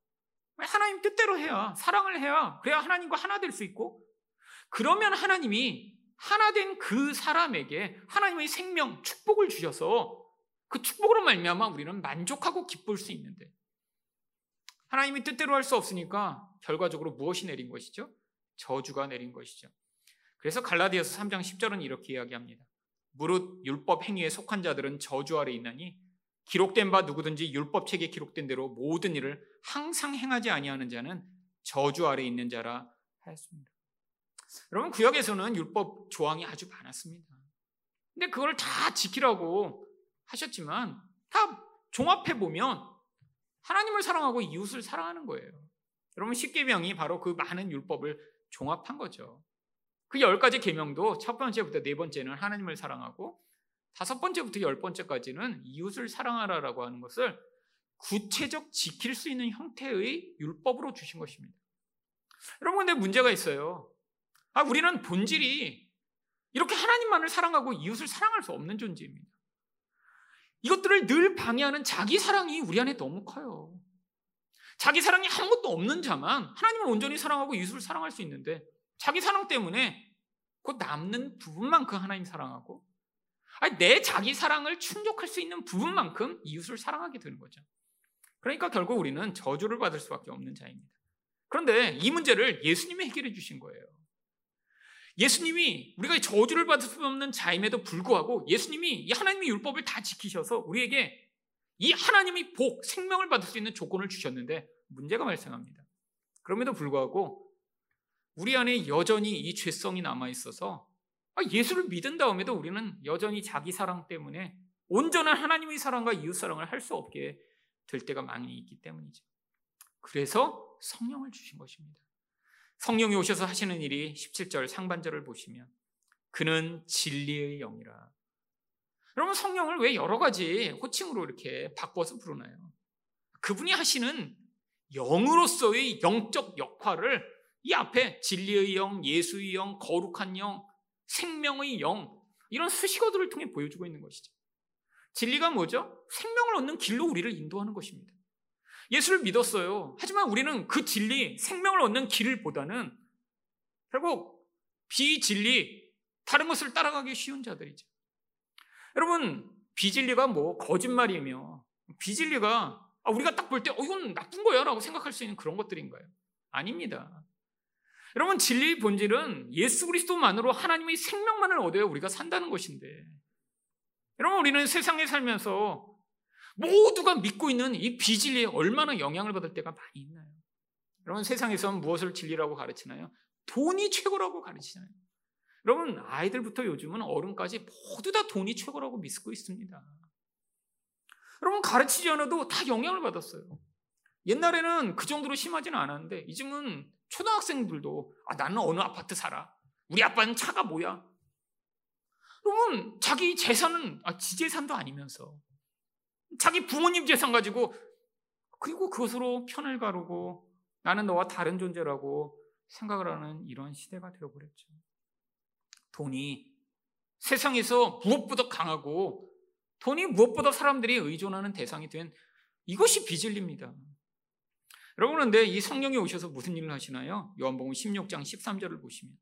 하나님 뜻대로 해야 사랑을 해야 그래야 하나님과 하나 될 수 있고 그러면 하나님이 하나 된 그 사람에게 하나님의 생명, 축복을 주셔서 그 축복으로 말미암아 우리는 만족하고 기쁠 수 있는데 하나님이 뜻대로 할 수 없으니까 결과적으로 무엇이 내린 것이죠? 저주가 내린 것이죠. 그래서 갈라디아서 3장 10절은 이렇게 이야기합니다. 무릇 율법 행위에 속한 자들은 저주 아래 있나니 기록된 바 누구든지 율법책에 기록된 대로 모든 일을 항상 행하지 아니하는 자는 저주 아래 있는 자라 하였습니다. 여러분 구약에서는 율법 조항이 아주 많았습니다. 근데 그걸 다 지키라고 하셨지만 다 종합해 보면 하나님을 사랑하고 이웃을 사랑하는 거예요. 여러분 십계명이 바로 그 많은 율법을 종합한 거죠. 그 열 가지 계명도 첫 번째부터 네 번째는 하나님을 사랑하고 다섯 번째부터 열 번째까지는 이웃을 사랑하라라고 하는 것을 구체적 지킬 수 있는 형태의 율법으로 주신 것입니다. 여러분 근데 문제가 있어요. 아 우리는 본질이 이렇게 하나님만을 사랑하고 이웃을 사랑할 수 없는 존재입니다. 이것들을 늘 방해하는 자기 사랑이 우리 안에 너무 커요. 자기 사랑이 아무것도 없는 자만 하나님을 온전히 사랑하고 이웃을 사랑할 수 있는데 자기 사랑 때문에 그 남는 부분만큼 하나님 사랑하고 아니, 내 자기 사랑을 충족할 수 있는 부분만큼 이웃을 사랑하게 되는 거죠. 그러니까 결국 우리는 저주를 받을 수밖에 없는 자입니다. 그런데 이 문제를 예수님이 해결해 주신 거예요. 예수님이 우리가 저주를 받을 수 없는 자임에도 불구하고 예수님이 이 하나님의 율법을 다 지키셔서 우리에게 이 하나님의 복, 생명을 받을 수 있는 조건을 주셨는데 문제가 발생합니다. 그럼에도 불구하고 우리 안에 여전히 이 죄성이 남아 있어서 아, 예수를 믿은 다음에도 우리는 여전히 자기 사랑 때문에 온전한 하나님의 사랑과 이웃 사랑을 할 수 없게 될 때가 많이 있기 때문이죠. 그래서 성령을 주신 것입니다. 성령이 오셔서 하시는 일이 17절 상반절을 보시면 그는 진리의 영이라. 여러분 성령을 왜 여러 가지 호칭으로 이렇게 바꿔서 부르나요? 그분이 하시는 영으로서의 영적 역할을 이 앞에 진리의 영, 예수의 영, 거룩한 영, 생명의 영 이런 수식어들을 통해 보여주고 있는 것이죠. 진리가 뭐죠? 생명을 얻는 길로 우리를 인도하는 것입니다. 예수를 믿었어요. 하지만 우리는 그 진리, 생명을 얻는 길을 보다는 결국 비진리, 다른 것을 따라가기 쉬운 자들이죠. 여러분, 비진리가 뭐 거짓말이며 비진리가 아, 우리가 딱 볼 때 어, 이건 나쁜 거야 라고 생각할 수 있는 그런 것들인가요? 아닙니다. 여러분, 진리의 본질은 예수 그리스도만으로 하나님의 생명만을 얻어야 우리가 산다는 것인데 여러분, 우리는 세상에 살면서 모두가 믿고 있는 이 비진리에 얼마나 영향을 받을 때가 많이 있나요? 여러분 세상에서는 무엇을 진리라고 가르치나요? 돈이 최고라고 가르치나요? 여러분 아이들부터 요즘은 어른까지 모두 다 돈이 최고라고 믿고 있습니다. 여러분 가르치지 않아도 다 영향을 받았어요. 옛날에는 그 정도로 심하지는 않았는데 요즘은 초등학생들도 아 나는 어느 아파트 살아. 우리 아빠는 차가 뭐야? 여러분 자기 재산은 아, 지 재산도 아니면서 자기 부모님 재산 가지고 그리고 그것으로 편을 가르고 나는 너와 다른 존재라고 생각을 하는 이런 시대가 되어버렸죠. 돈이 세상에서 무엇보다 강하고 돈이 무엇보다 사람들이 의존하는 대상이 된 이것이 비진리입니다. 여러분 그런데 이 성령이 오셔서 무슨 일을 하시나요? 요한복음 16장 13절을 보시면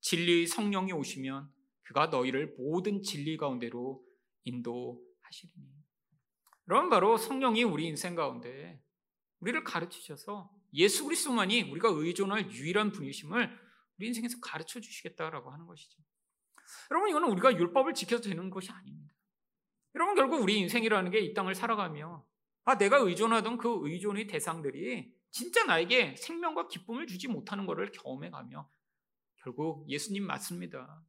진리의 성령이 오시면 그가 너희를 모든 진리 가운데로 인도하시리니 여러분 바로 성령이 우리 인생 가운데 우리를 가르치셔서 예수 그리스도만이 우리가 의존할 유일한 분이심을 우리 인생에서 가르쳐 주시겠다라고 하는 것이죠. 여러분 이거는 우리가 율법을 지켜서 되는 것이 아닙니다. 여러분 결국 우리 인생이라는 게 이 땅을 살아가며 아 내가 의존하던 그 의존의 대상들이 진짜 나에게 생명과 기쁨을 주지 못하는 것을 경험해가며 결국 예수님 맞습니다.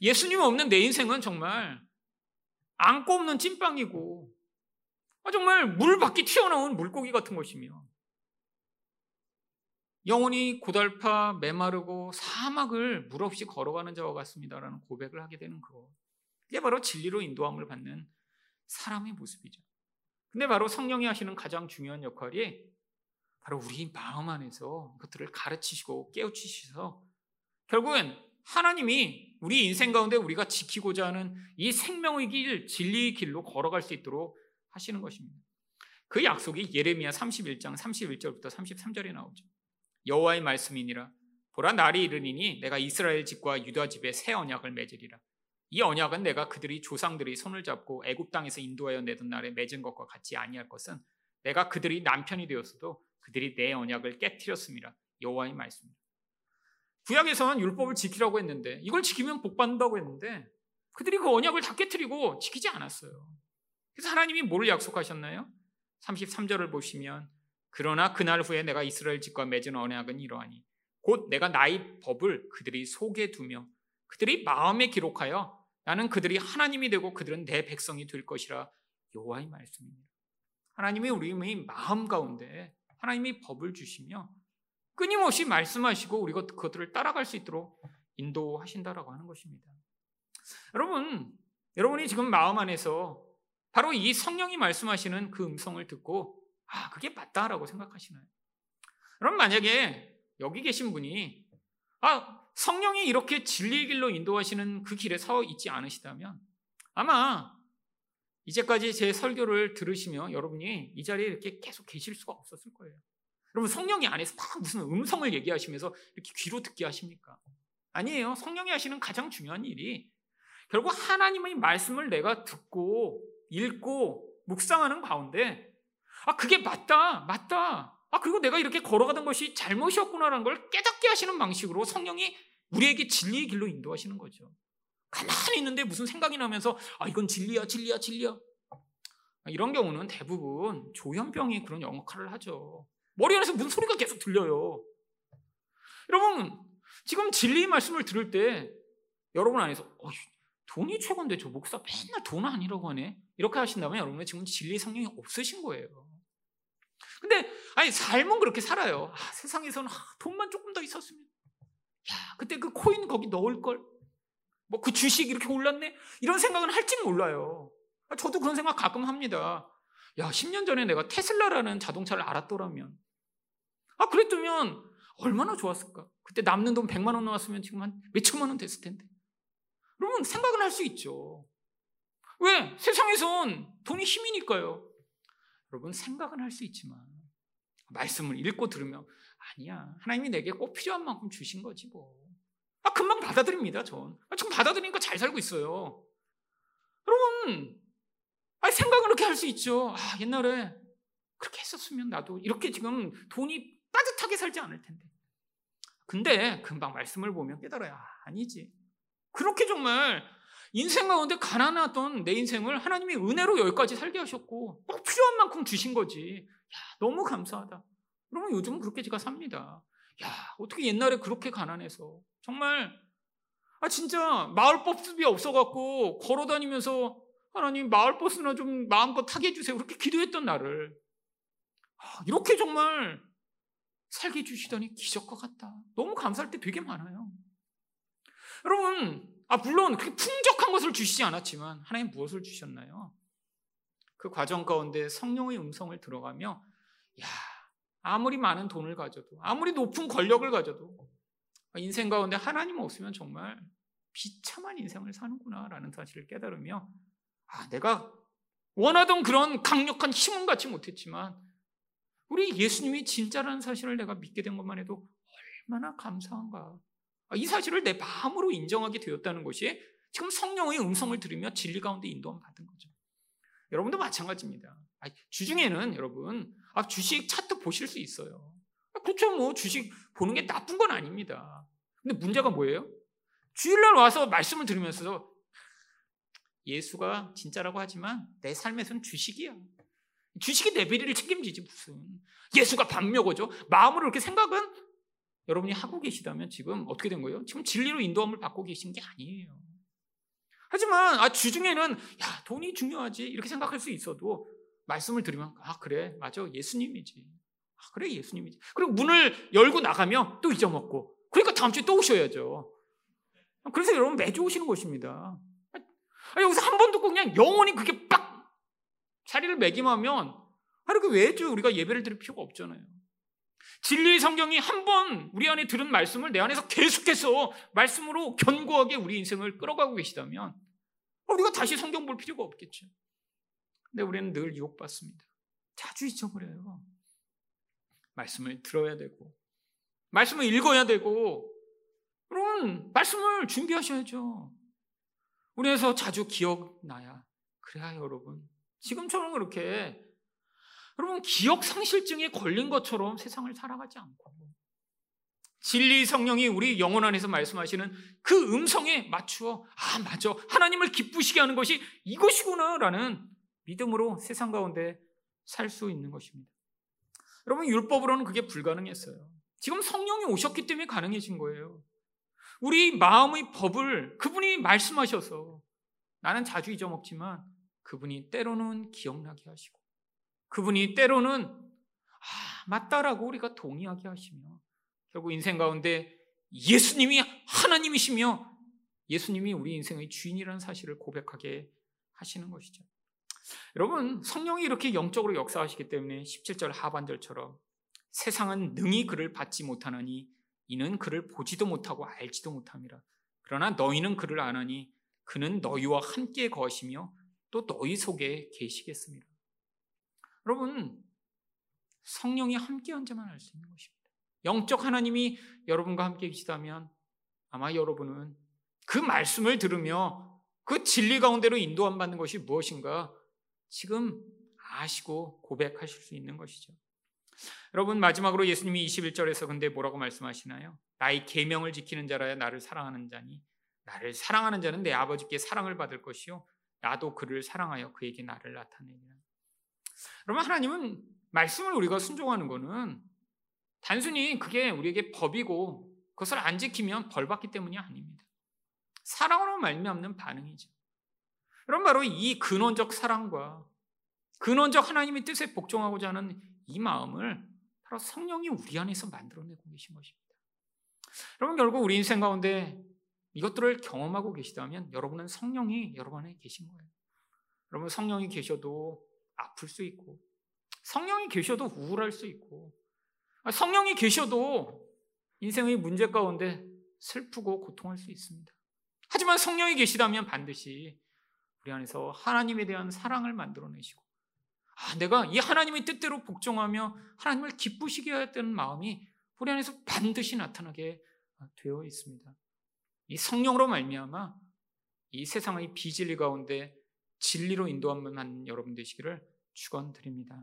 예수님 없는 내 인생은 정말 안고 없는 찐빵이고 아, 정말 물 밖에 튀어나온 물고기 같은 것이며 영혼이 고달파 메마르고 사막을 물 없이 걸어가는 자와 같습니다라는 고백을 하게 되는 것. 이게 바로 진리로 인도함을 받는 사람의 모습이죠. 근데 바로 성령이 하시는 가장 중요한 역할이 바로 우리 마음 안에서 그것들을 가르치시고 깨우치셔서 결국엔 하나님이 우리 인생 가운데 우리가 지키고자 하는 이 생명의 길, 진리의 길로 걸어갈 수 있도록 하시는 것입니다. 그 약속이 예레미야 31장 31절부터 33절에 나오죠. 여호와의 말씀이니라 보라 날이 이르니니 내가 이스라엘 집과 유다 집에 새 언약을 맺으리라. 이 언약은 내가 그들이 조상들이 손을 잡고 애굽 땅에서 인도하여 내던 날에 맺은 것과 같이 아니할 것은 내가 그들이 남편이 되었어도 그들이 내 언약을 깨뜨렸습니다. 여호와의 말씀입니다. 구약에서는 율법을 지키라고 했는데 이걸 지키면 복 받는다고 했는데 그들이 그 언약을 다 깨뜨리고 지키지 않았어요. 그래서 하나님이 뭘 약속하셨나요? 33절을 보시면 그러나 그날 후에 내가 이스라엘 집과 맺은 언약은 이러하니 곧 내가 나의 법을 그들이 속에 두며 그들이 마음에 기록하여 나는 그들이 하나님이 되고 그들은 내 백성이 될 것이라 여호와의 말씀입니다. 하나님이 우리의 마음 가운데 하나님이 법을 주시며 끊임없이 말씀하시고 우리가 그것들을 따라갈 수 있도록 인도하신다라고 하는 것입니다. 여러분, 여러분이 지금 마음 안에서 바로 이 성령이 말씀하시는 그 음성을 듣고 아, 그게 맞다라고 생각하시나요? 여러분 만약에 여기 계신 분이 아, 성령이 이렇게 진리의 길로 인도하시는 그 길에 서 있지 않으시다면 아마 이제까지 제 설교를 들으시며 여러분이 이 자리에 이렇게 계속 계실 수가 없었을 거예요. 여러분 성령이 안에서 막 무슨 음성을 얘기하시면서 이렇게 귀로 듣게 하십니까? 아니에요. 성령이 하시는 가장 중요한 일이 결국 하나님의 말씀을 내가 듣고 읽고 묵상하는 가운데 아 그게 맞다 맞다 아 그리고 내가 이렇게 걸어가던 것이 잘못이었구나라는 걸 깨닫게 하시는 방식으로 성령이 우리에게 진리의 길로 인도하시는 거죠. 가만히 있는데 무슨 생각이 나면서 아 이건 진리야 진리야 진리야 이런 경우는 대부분 조현병이 그런 역할을 하죠. 머리 안에서 무슨 소리가 계속 들려요. 여러분, 지금 진리의 말씀을 들을 때 여러분 안에서 어, 돈이 최고인데 저 목사 맨날 돈 아니라고 하네. 이렇게 하신다면 여러분은 지금 진리 성령이 없으신 거예요. 근데 아니 삶은 그렇게 살아요. 아, 세상에서는 아, 돈만 조금 더 있었으면 야 그때 그 코인 거기 넣을 걸. 뭐 그 주식 이렇게 올랐네. 이런 생각은 할지 몰라요. 아, 저도 그런 생각 가끔 합니다. 야 10년 전에 내가 테슬라라는 자동차를 알았더라면 아, 그랬더면 얼마나 좋았을까? 그때 남는 돈 100만 원 나왔으면 지금 한 몇천만 원 됐을 텐데. 여러분, 생각은 할 수 있죠. 왜? 세상에선 돈이 힘이니까요. 여러분, 생각은 할 수 있지만, 말씀을 읽고 들으면, 아니야. 하나님이 내게 꼭 필요한 만큼 주신 거지, 뭐. 아, 금방 받아들입니다, 전. 아, 전 받아들이니까 잘 살고 있어요. 여러분, 아, 생각은 그렇게 할 수 있죠. 아, 옛날에 그렇게 했었으면 나도 이렇게 지금 돈이 따뜻하게 살지 않을 텐데. 근데 금방 말씀을 보면 깨달아야 아니지. 그렇게 정말 인생 가운데 가난하던 내 인생을 하나님이 은혜로 여기까지 살게 하셨고 꼭 필요한 만큼 주신 거지. 야, 너무 감사하다. 그러면 요즘은 그렇게 제가 삽니다. 야, 어떻게 옛날에 그렇게 가난해서 정말 아 진짜 마을 버스비 없어갖고 걸어다니면서 하나님 마을 버스나 좀 마음껏 타게 해주세요. 그렇게 기도했던 나를 아, 이렇게 정말 살게 해주시더니 기적과 같다. 너무 감사할 때 되게 많아요. 여러분, 아, 물론 그렇게 풍족한 것을 주시지 않았지만 하나님 무엇을 주셨나요? 그 과정 가운데 성령의 음성을 들어가며, 야, 아무리 많은 돈을 가져도, 아무리 높은 권력을 가져도, 인생 가운데 하나님 없으면 정말 비참한 인생을 사는구나라는 사실을 깨달으며, 아, 내가 원하던 그런 강력한 힘은 갖지 못했지만, 우리 예수님이 진짜라는 사실을 내가 믿게 된 것만 해도 얼마나 감사한가. 아, 이 사실을 내 마음으로 인정하게 되었다는 것이 지금 성령의 음성을 들으며 진리 가운데 인도함 받은 거죠. 여러분도 마찬가지입니다. 주중에는 여러분 아, 주식 차트 보실 수 있어요. 아, 그렇죠. 뭐 주식 보는 게 나쁜 건 아닙니다. 근데 문제가 뭐예요? 주일날 와서 말씀을 들으면서 예수가 진짜라고 하지만 내 삶에선 주식이야. 주식이 내 비리를 책임지지 무슨. 예수가 밥 먹어줘. 마음으로 이렇게 생각은 여러분이 하고 계시다면 지금 어떻게 된 거예요? 지금 진리로 인도함을 받고 계신 게 아니에요. 하지만 아, 주중에는 야 돈이 중요하지 이렇게 생각할 수 있어도 말씀을 들으면 아 그래 맞아 예수님이지 아 그래 예수님이지 그리고 문을 열고 나가면 또 잊어먹고 그러니까 다음 주에 또 오셔야죠 그래서 여러분 매주 오시는 것입니다 아, 여기서 한 번 듣고 그냥 영원히 그게 빡 자리를 매김하면 하루 그 외주 우리가 예배를 드릴 필요가 없잖아요 진리의 성경이 한 번 우리 안에 들은 말씀을 내 안에서 계속해서 말씀으로 견고하게 우리 인생을 끌어가고 계시다면 우리가 다시 성경 볼 필요가 없겠죠. 근데 우리는 늘 유혹받습니다. 자주 잊어버려요. 말씀을 들어야 되고, 말씀을 읽어야 되고, 여러분, 말씀을 준비하셔야죠. 우리에서 자주 기억나야. 그래야 여러분. 지금처럼 그렇게 여러분 기억 상실증에 걸린 것처럼 세상을 살아가지 않고 진리 성령이 우리 영혼 안에서 말씀하시는 그 음성에 맞추어 아 맞아 하나님을 기쁘시게 하는 것이 이것이구나 라는 믿음으로 세상 가운데 살 수 있는 것입니다. 여러분 율법으로는 그게 불가능했어요. 지금 성령이 오셨기 때문에 가능해진 거예요. 우리 마음의 법을 그분이 말씀하셔서 나는 자주 잊어먹지만 그분이 때로는 기억나게 하시고 그분이 때로는 아, 맞다라고 우리가 동의하게 하시며 결국 인생 가운데 예수님이 하나님이시며 예수님이 우리 인생의 주인이라는 사실을 고백하게 하시는 것이죠. 여러분, 성령이 이렇게 영적으로 역사하시기 때문에 17절 하반절처럼 세상은 능히 그를 받지 못하나니 이는 그를 보지도 못하고 알지도 못함이라. 그러나 너희는 그를 아나니 그는 너희와 함께 거하시며 또 너희 속에 계시겠습니다. 여러분, 성령이 함께한 자만 알 수 있는 것입니다. 영적 하나님이 여러분과 함께 계시다면 아마 여러분은 그 말씀을 들으며 그 진리 가운데로 인도함 받는 것이 무엇인가 지금 아시고 고백하실 수 있는 것이죠. 여러분 마지막으로 예수님이 21절에서 근데 뭐라고 말씀하시나요? 나의 계명을 지키는 자라야 나를 사랑하는 자니 나를 사랑하는 자는 내 아버지께 사랑을 받을 것이요 나도 그를 사랑하여 그에게 나를 나타내리라. 여러분 하나님은 말씀을 우리가 순종하는 것은 단순히 그게 우리에게 법이고 그것을 안 지키면 벌 받기 때문이 아닙니다. 사랑으로 말미암는 반응이죠. 여러분 바로 이 근원적 사랑과 근원적 하나님의 뜻에 복종하고자 하는 이 마음을 바로 성령이 우리 안에서 만들어내고 계신 것입니다. 여러분 결국 우리 인생 가운데 이것들을 경험하고 계시다면 여러분은 성령이 여러분 안에 계신 거예요. 여러분 성령이 계셔도 아플 수 있고 성령이 계셔도 우울할 수 있고 성령이 계셔도 인생의 문제 가운데 슬프고 고통할 수 있습니다. 하지만 성령이 계시다면 반드시 우리 안에서 하나님에 대한 사랑을 만들어내시고 아, 내가 이 하나님의 뜻대로 복종하며 하나님을 기쁘시게 해야 되는 마음이 우리 안에서 반드시 나타나게 되어 있습니다. 이 성령으로 말미암아 이 세상의 비진리 가운데 진리로 인도함만 여러분 되시기를 축원드립니다.